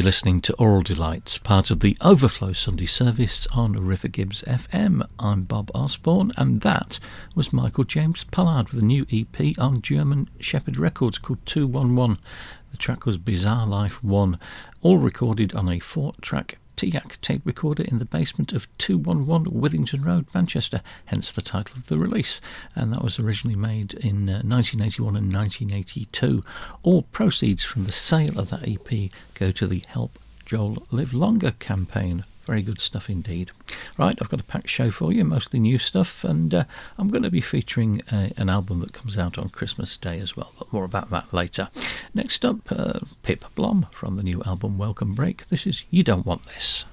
you're listening to Aural Delights, part of the Overflow Sunday service on River Gibbs FM. I'm Bob Osborne, and that was Michael James Pollard with a new EP on German Shepherd Records called 211. The track was Bizarre Life 1, all recorded on a four track TEAC tape recorder in the basement of 211 Withington Road, Manchester, hence the title of the release. And that was originally made in uh, 1981 and 1982. All proceeds from the sale of that EP go to the Help Joel Live Longer campaign very good stuff indeed. Right, I've got a packed show for you, mostly new stuff, and uh, I'm going to be featuring uh, an album that comes out on Christmas Day as well, but more about that later. Next up, uh, Pip Blom from the new album Welcome Break. This is You Don't Want This.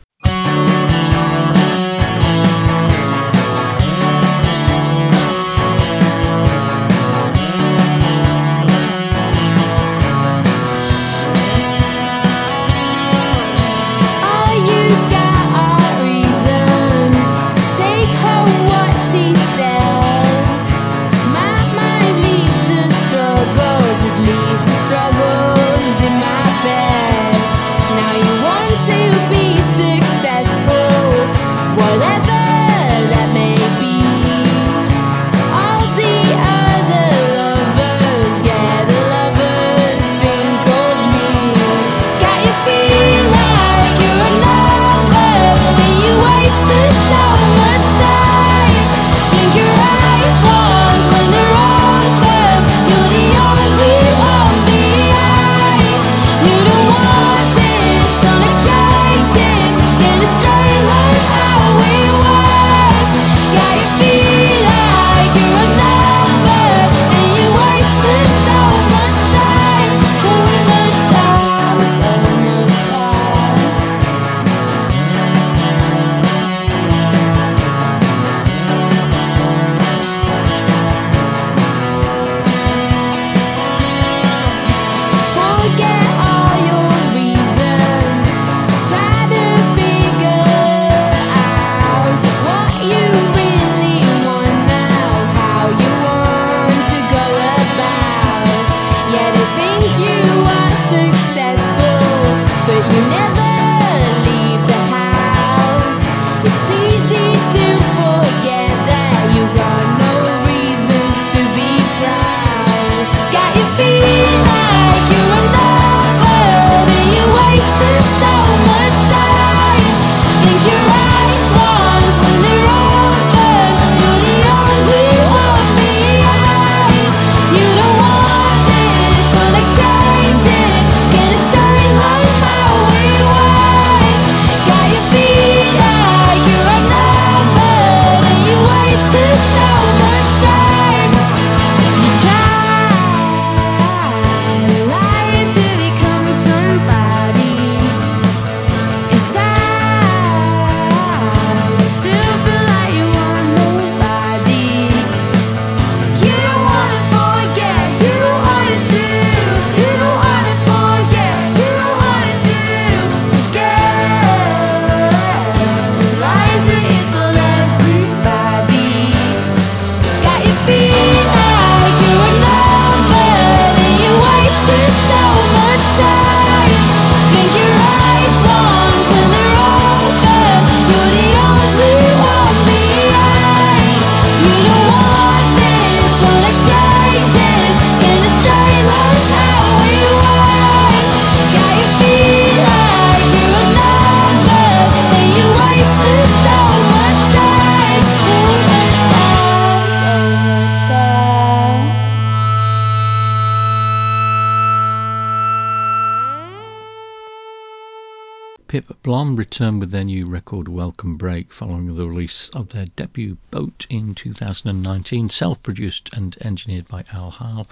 Returned with their new record Welcome Break following the release of their debut Boat in 2019, self produced and engineered by Al Hall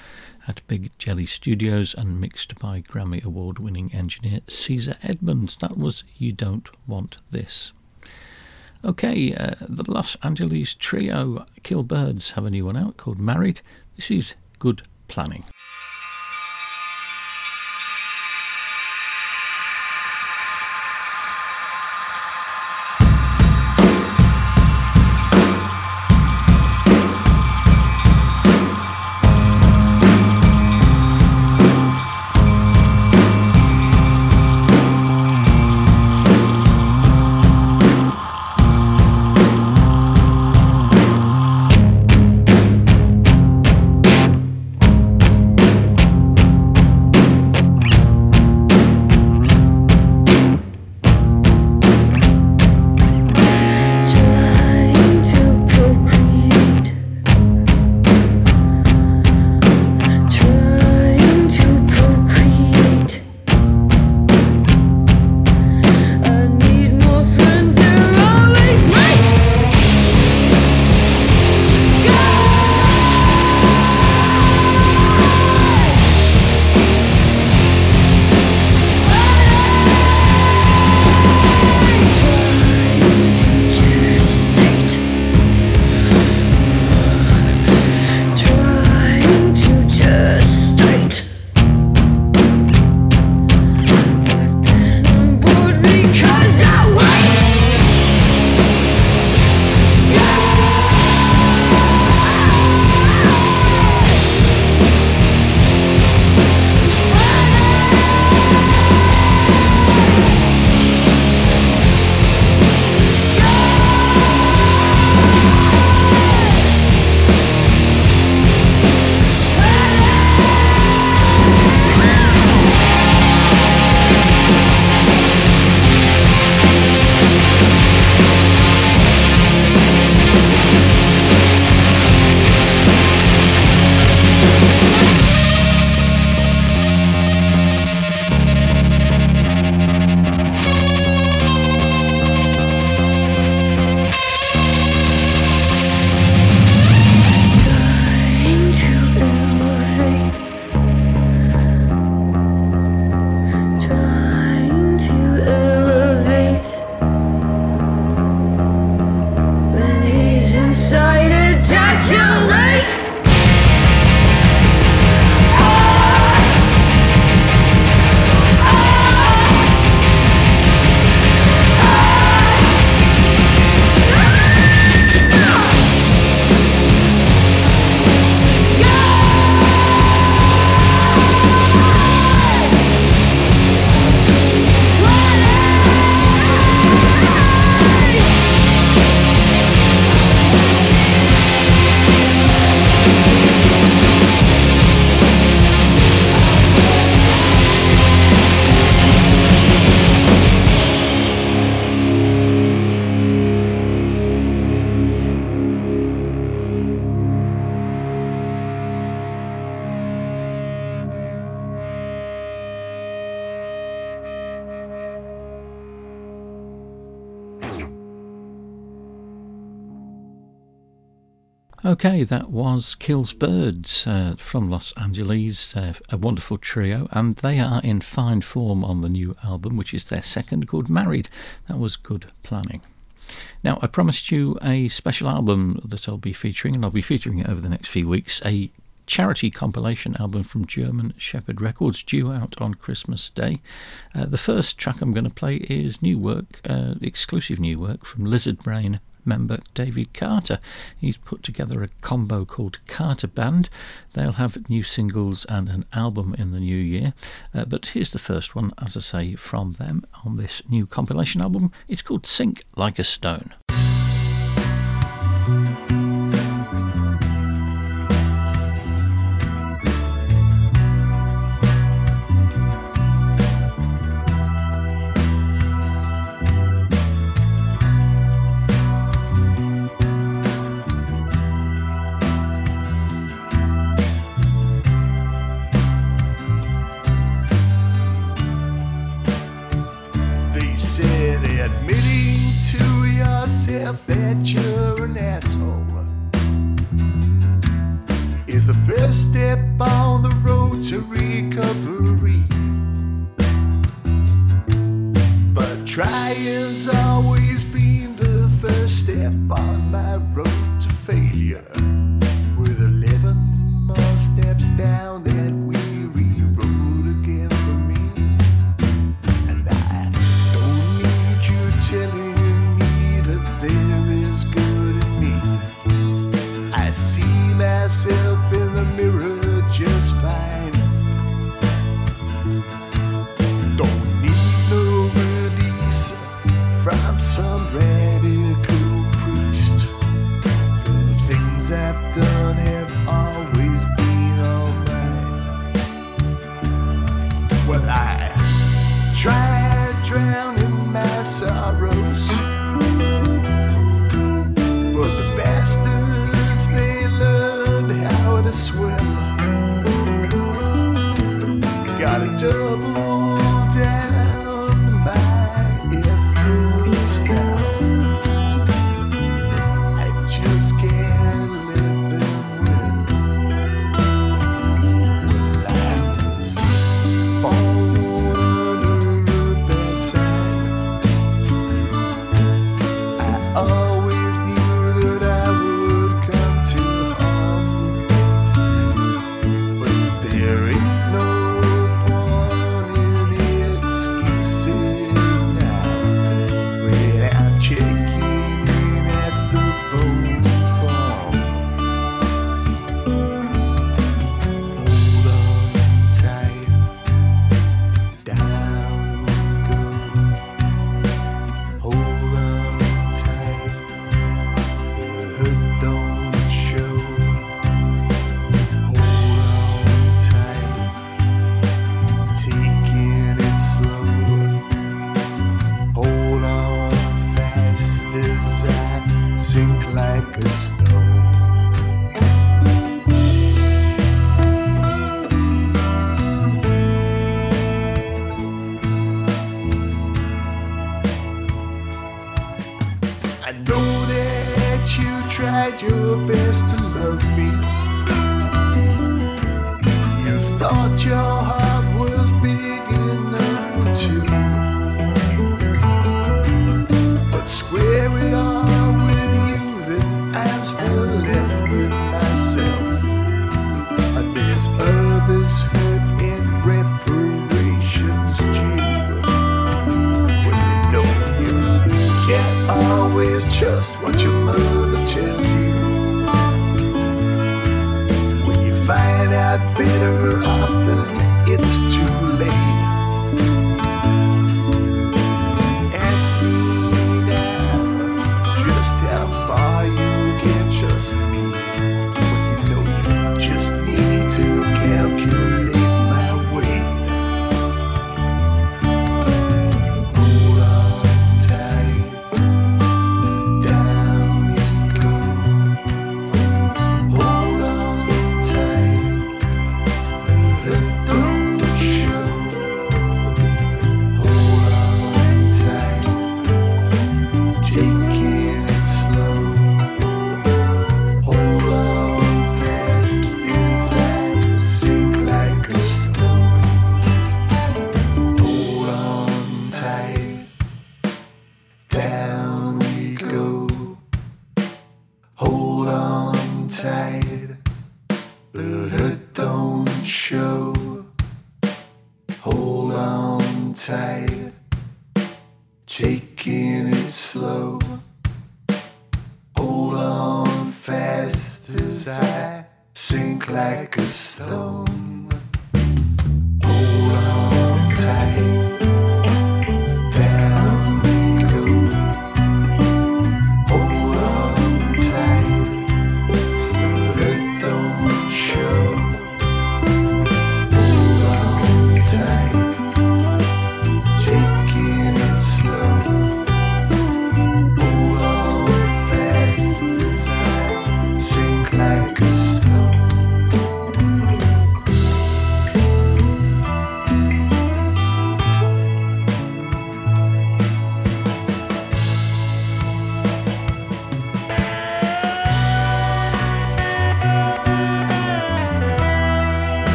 at Big Jelly Studios and mixed by Grammy Award winning engineer Caesar Edmunds. That was You Don't Want This. Okay, uh, the Los Angeles trio Kills Birds have a new one out called Married. This is Good Planning. Okay, that was Kills Birds uh, from Los Angeles, uh, a wonderful trio, and they are in fine form on the new album, which is their second, called Married. That was good planning. Now, I promised you a special album that I'll be featuring, and I'll be featuring it over the next few weeks a charity compilation album from German Shepherd Records due out on Christmas Day. Uh, the first track I'm going to play is new work, uh, exclusive new work from Lizard Brain member David Carter. He's put together a combo called Carter Band. They'll have new singles and an album in the new year. Uh, but here's the first one, as I say, from them on this new compilation album. It's called Sink Like a Stone. slow. Hold on fast as I sink like a stone. Hold on tight.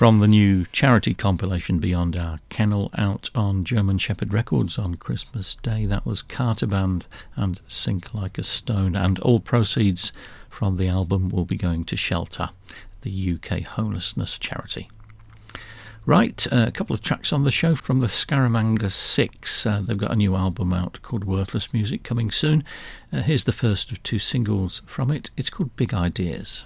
From the new charity compilation Beyond Our Kennel out on German Shepherd Records on Christmas Day, that was Carter Band and Sink Like a Stone, and all proceeds from the album will be going to Shelter, the UK homelessness charity. Right, uh, a couple of tracks on the show from the Scaramanga Six. Uh, they've got a new album out called Worthless Music coming soon. Uh, here's the first of two singles from it. It's called Big Ideas.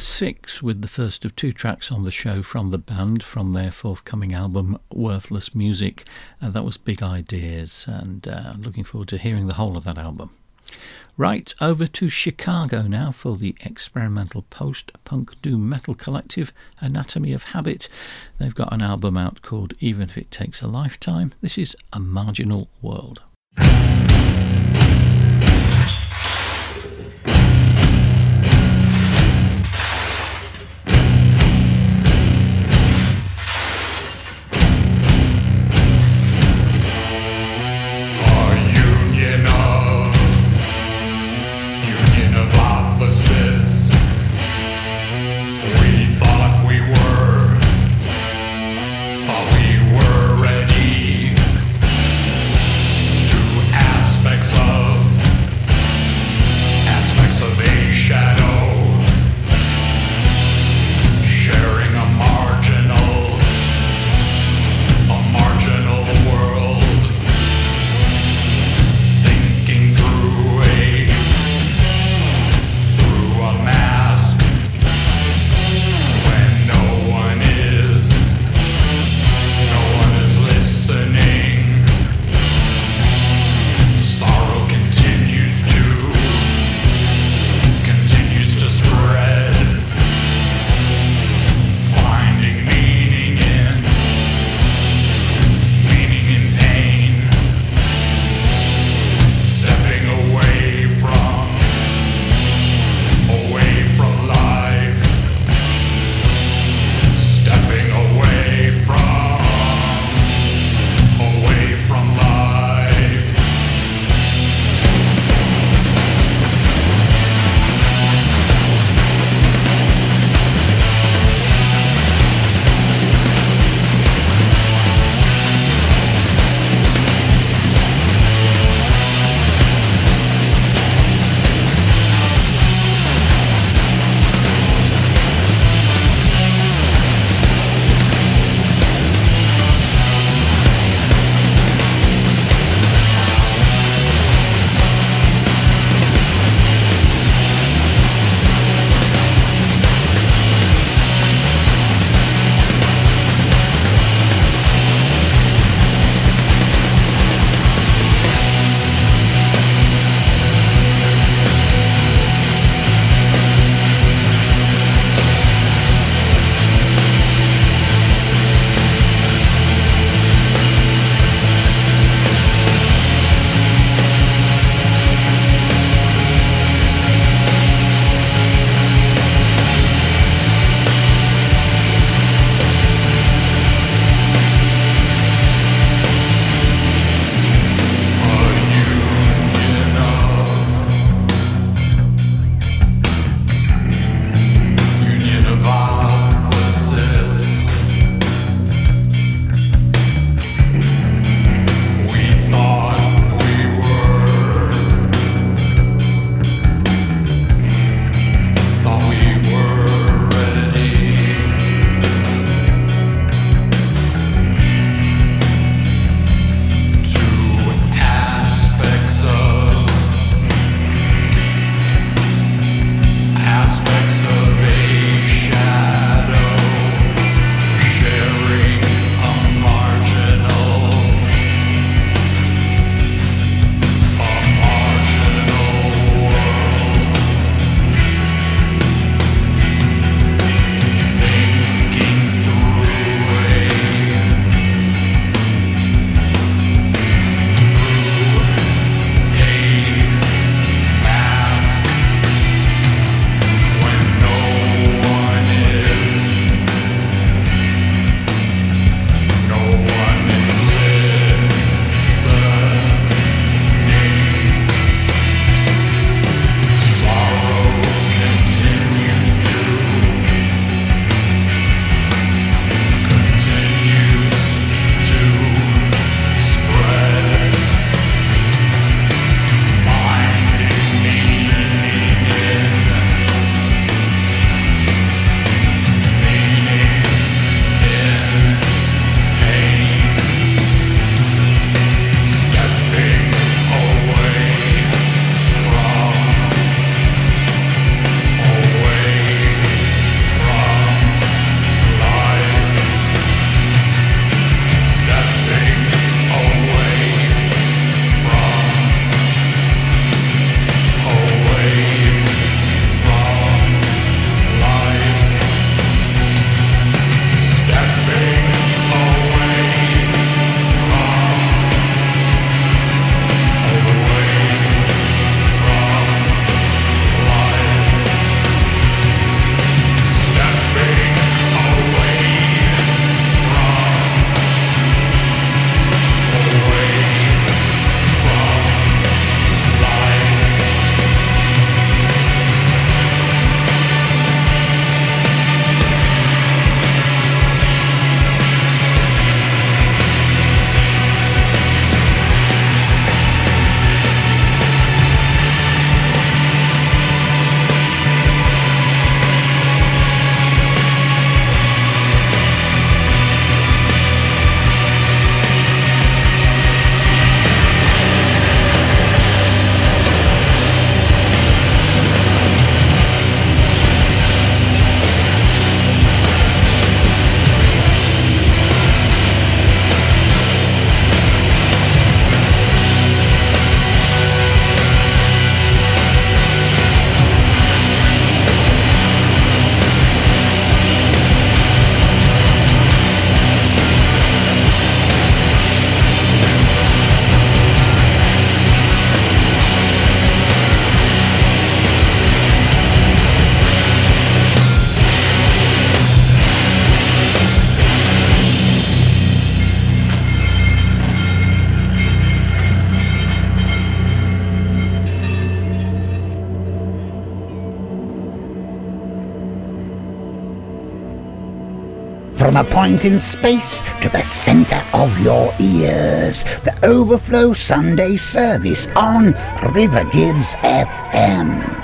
Scaramanga 6 with the first of two tracks on the show from the band from their forthcoming album Worthless Music. Uh, that was Big Ideas, and uh, looking forward to hearing the whole of that album. Right, over to Chicago now for the experimental post punk doom metal collective Anatomy of Habit. They've got an album out called Even If It Takes a Lifetime. This is A Marginal World. A point in space to the center of your ears, the Overflow Sunday service on River Gibbs FM.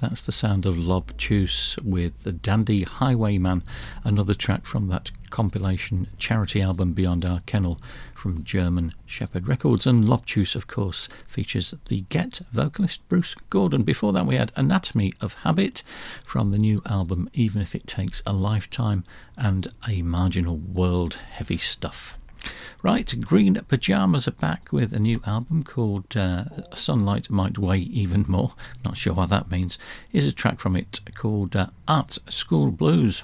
That's the sound of Lobtus with the Dandy Highwayman, another track from that compilation charity album Beyond Our Kennel from German Shepherd Records. And Lobtus, of course, features the Get vocalist Bruce Gordon. Before that, we had Anatomy of Habit from the new album Even If It Takes a Lifetime and A Marginal World Heavy Stuff. Right, Green Pajamas are back with a new album called uh, Sunlight Might Weigh Even More. Not sure what that means. Here's a track from it called uh, Art School Blues.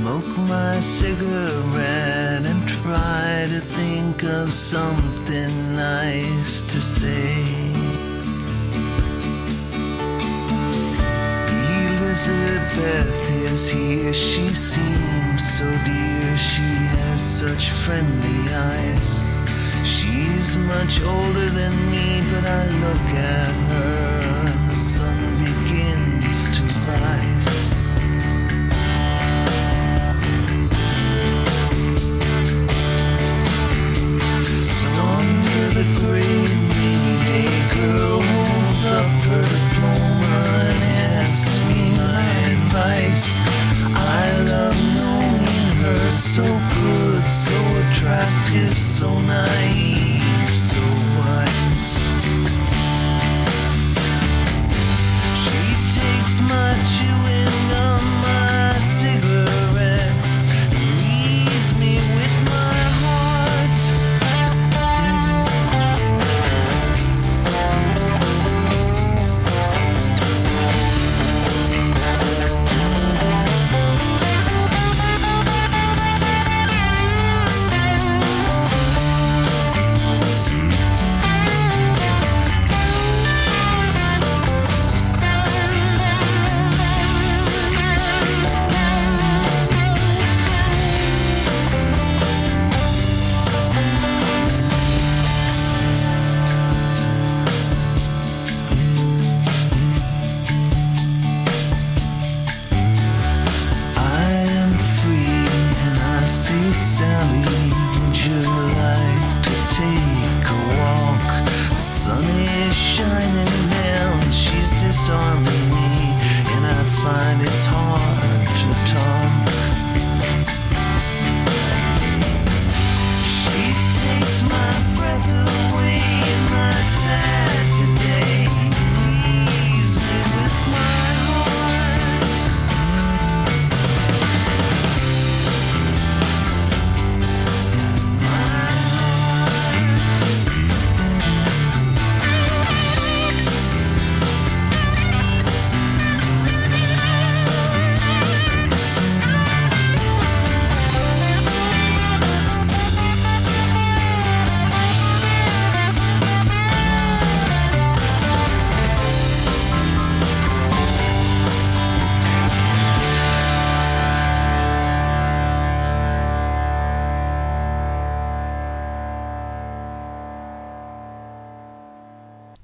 smoke my cigarette and try to think of something nice to say. Elizabeth is here, she seems so dear, she has such friendly eyes. She's much older than me, but I look at her and the sun begins to rise.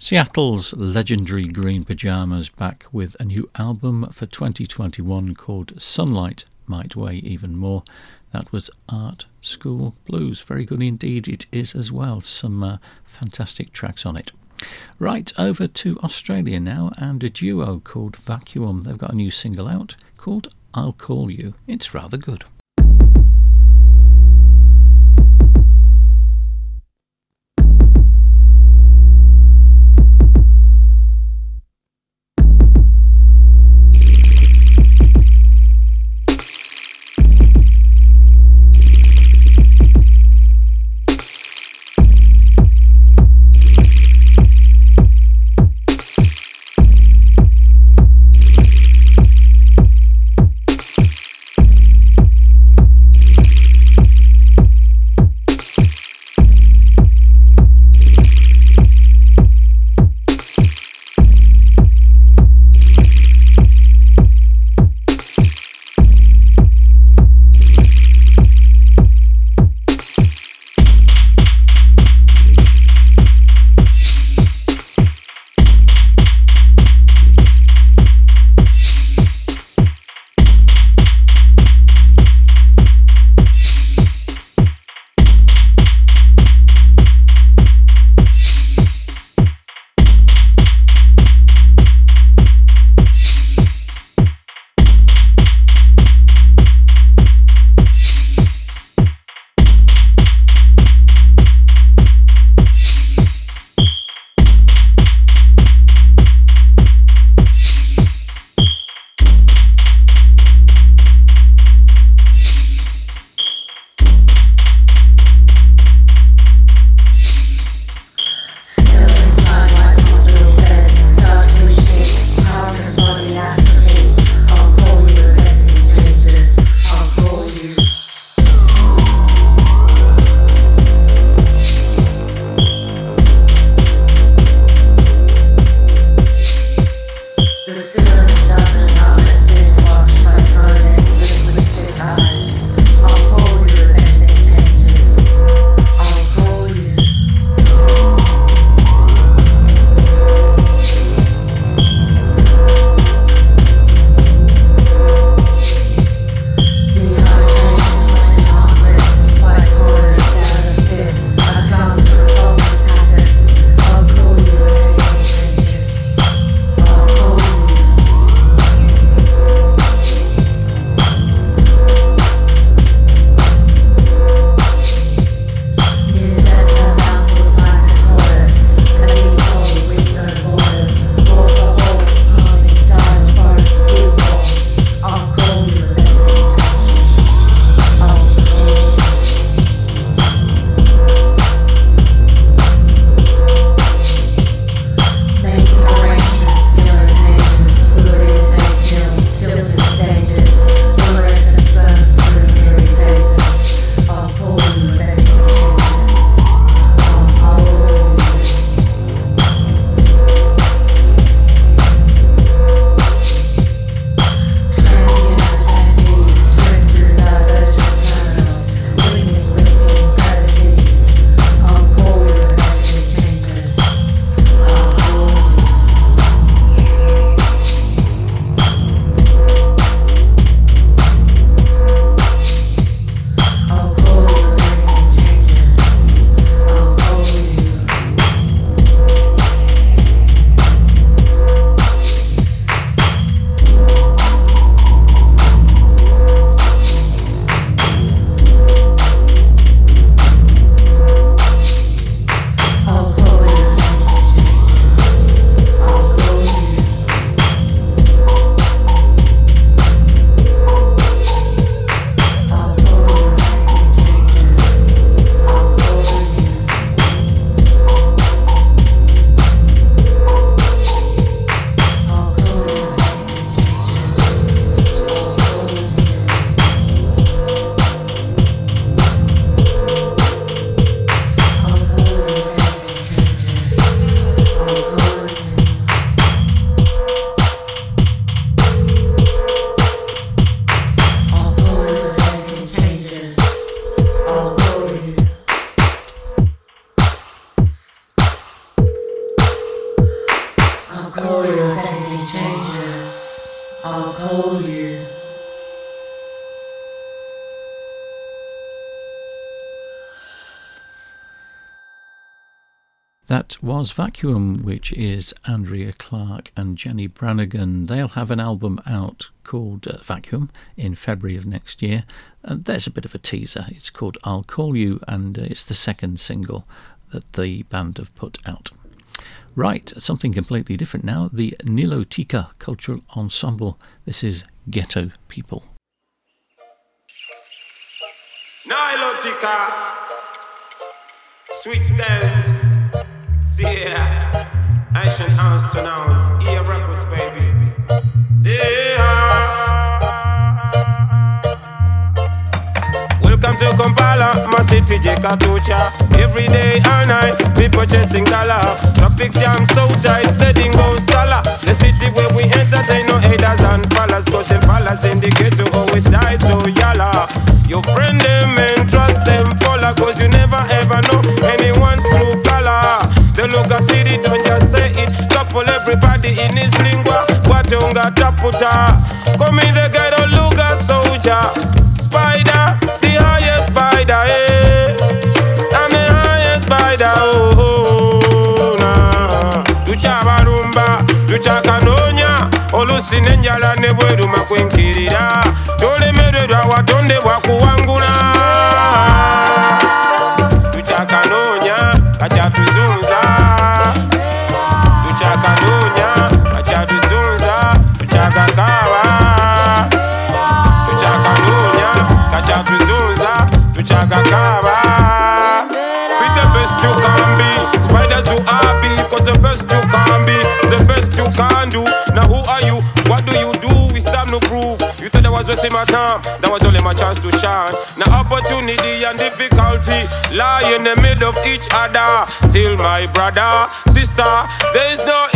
Seattle's legendary Green Pajamas back with a new album for 2021 called Sunlight Might Weigh Even More. That was Art School Blues. Very good indeed, it is as well. Some uh, fantastic tracks on it. Right, over to Australia now and a duo called Vacuum. They've got a new single out called I'll Call You. It's rather good. Was Vacuum, which is Andrea Clark and Jenny Branigan. They'll have an album out called uh, Vacuum in February of next year. And there's a bit of a teaser. It's called I'll Call You, and uh, it's the second single that the band have put out. Right, something completely different now. The Nilotika Cultural Ensemble. This is Ghetto People. Nilotika, Sweet Stands. See yeah, ancient astronauts, EA Records, baby. Yeah. Welcome to Kampala, my city, Jekatucha. Every day, all night, people purchasing dollar. Traffic jam so tight, steady go sala. The city where we entertain no haters and fellas. Cause them fellas in the ghetto always die so yalla. Your friend them and trust them, Paula. Cause you never ever know anyone's true Yoluga city don't just say it Top for everybody in his lingua. Watch onga taputa Call me the ghetto Luga soldier. Spider, the highest spider, eh. I'm the highest spider, oh, oh, oh nah. Ducha barumba, ducha kanonya Olusi nenjala nebweruma kwenkirira Tole merwe rwa watonde wakuwangula Yeah Tuchakanonya, kachatuzunza. Tuchakakawa. Tuchakanonya, kachatuzunza. Tuchakakawa. Be the best you can be. Are the best you can be, the best you can do. Now who are you? What do you do? Time to prove. You thought was wasting my time, that was only my chance to shine. Now opportunity and difficulty lie in the middle of each other. Till my brother, sister, there is no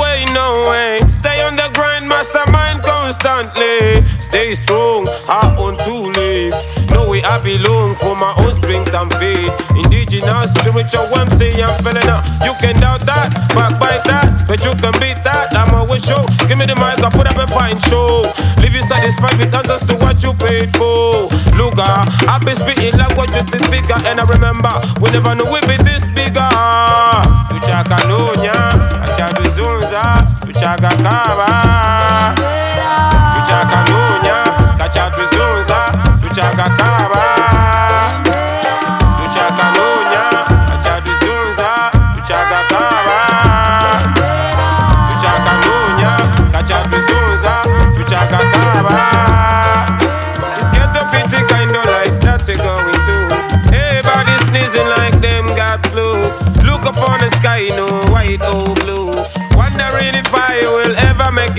way, no way. Stay on the grind, mastermind constantly. Stay strong, heart on two legs. No way I belong for my own strength and faith. Indigenous, spiritual, MC, I'm feeling up. You can doubt that, backbite that, but you can beat that. I'm always show. Give me the mic, I put up a fine show. Leave you satisfied with answers to what you paid for. Look, ah, I've been spitting like what you this figure, and I remember we never knew we be this bigger. Tuchaka nonya, achaduzunza, tuchaka kaba. Chacacaba.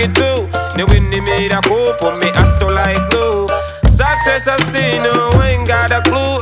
It through. The wind they made a cope for me, I so like glue. Success I see, no ain't got a clue.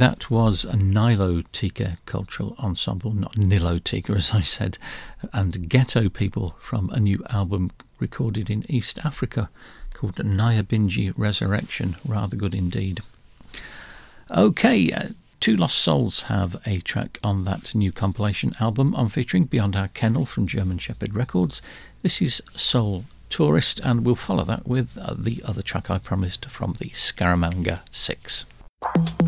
That was a Nilotika Cultural Ensemble, not Nilotika as I said, and Ghetto People from a new album recorded in East Africa called Nyabinji Resurrection. Rather good indeed. Okay, uh, Two Lost Souls have a track on that new compilation album I'm featuring Beyond Our Kennel from German Shepherd Records. This is Soul Tourist, and we'll follow that with uh, the other track I promised from the Scaramanga 6. I'm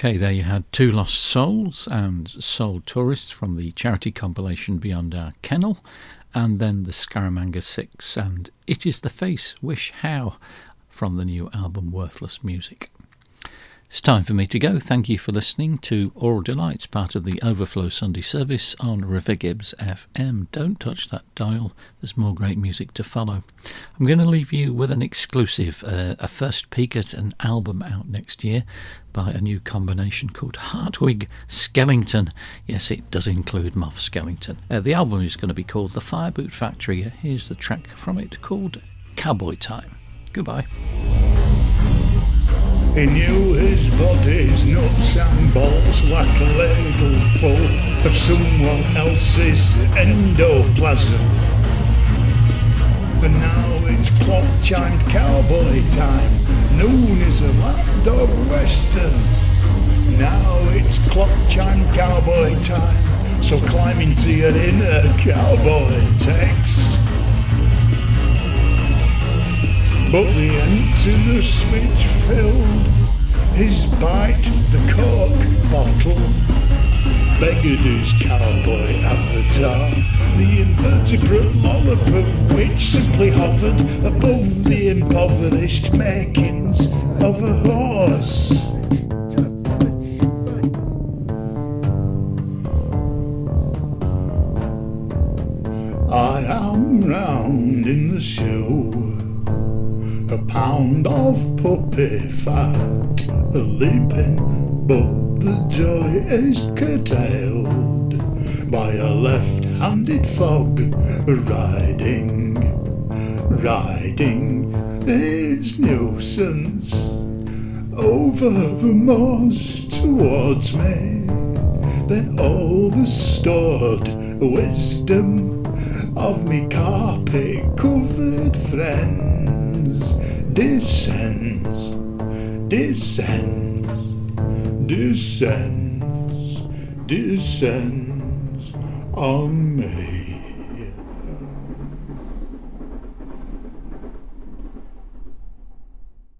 Okay, there you had Two Lost Souls and Soul Tourists from the charity compilation Beyond Our Kennel, and then the Scaramanga Six and It Is the Face, Wish How from the new album Worthless Music. It's time for me to go. Thank you for listening to Aural Delights, part of the Overflow Sunday service on River Gibbs FM. Don't touch that dial, there's more great music to follow. I'm going to leave you with an exclusive, uh, a first peek at an album out next year by a new combination called Hartwig Skellington. Yes, it does include Muff Skellington. Uh, the album is going to be called The Fireboot Factory. Here's the track from it called Cowboy Time. Goodbye. He knew his body's nuts and bolts like a ladle full of someone else's endoplasm. And now it's clock chimed cowboy time. Noon is a lapdog western. Now it's clock chimed cowboy time. So climb into your inner cowboy text. But the empty switch filled his bite, the cork bottle. Beggared his cowboy avatar, the invertebrate lollop of which simply hovered above the impoverished makings of a horse. I am round in the show a pound of puppy fat, a leaping, but the joy is curtailed by a left-handed fog riding, riding its nuisance over the moors towards me. Then all the stored wisdom of me carpet-covered friends descends, descends, descends, descends. On me.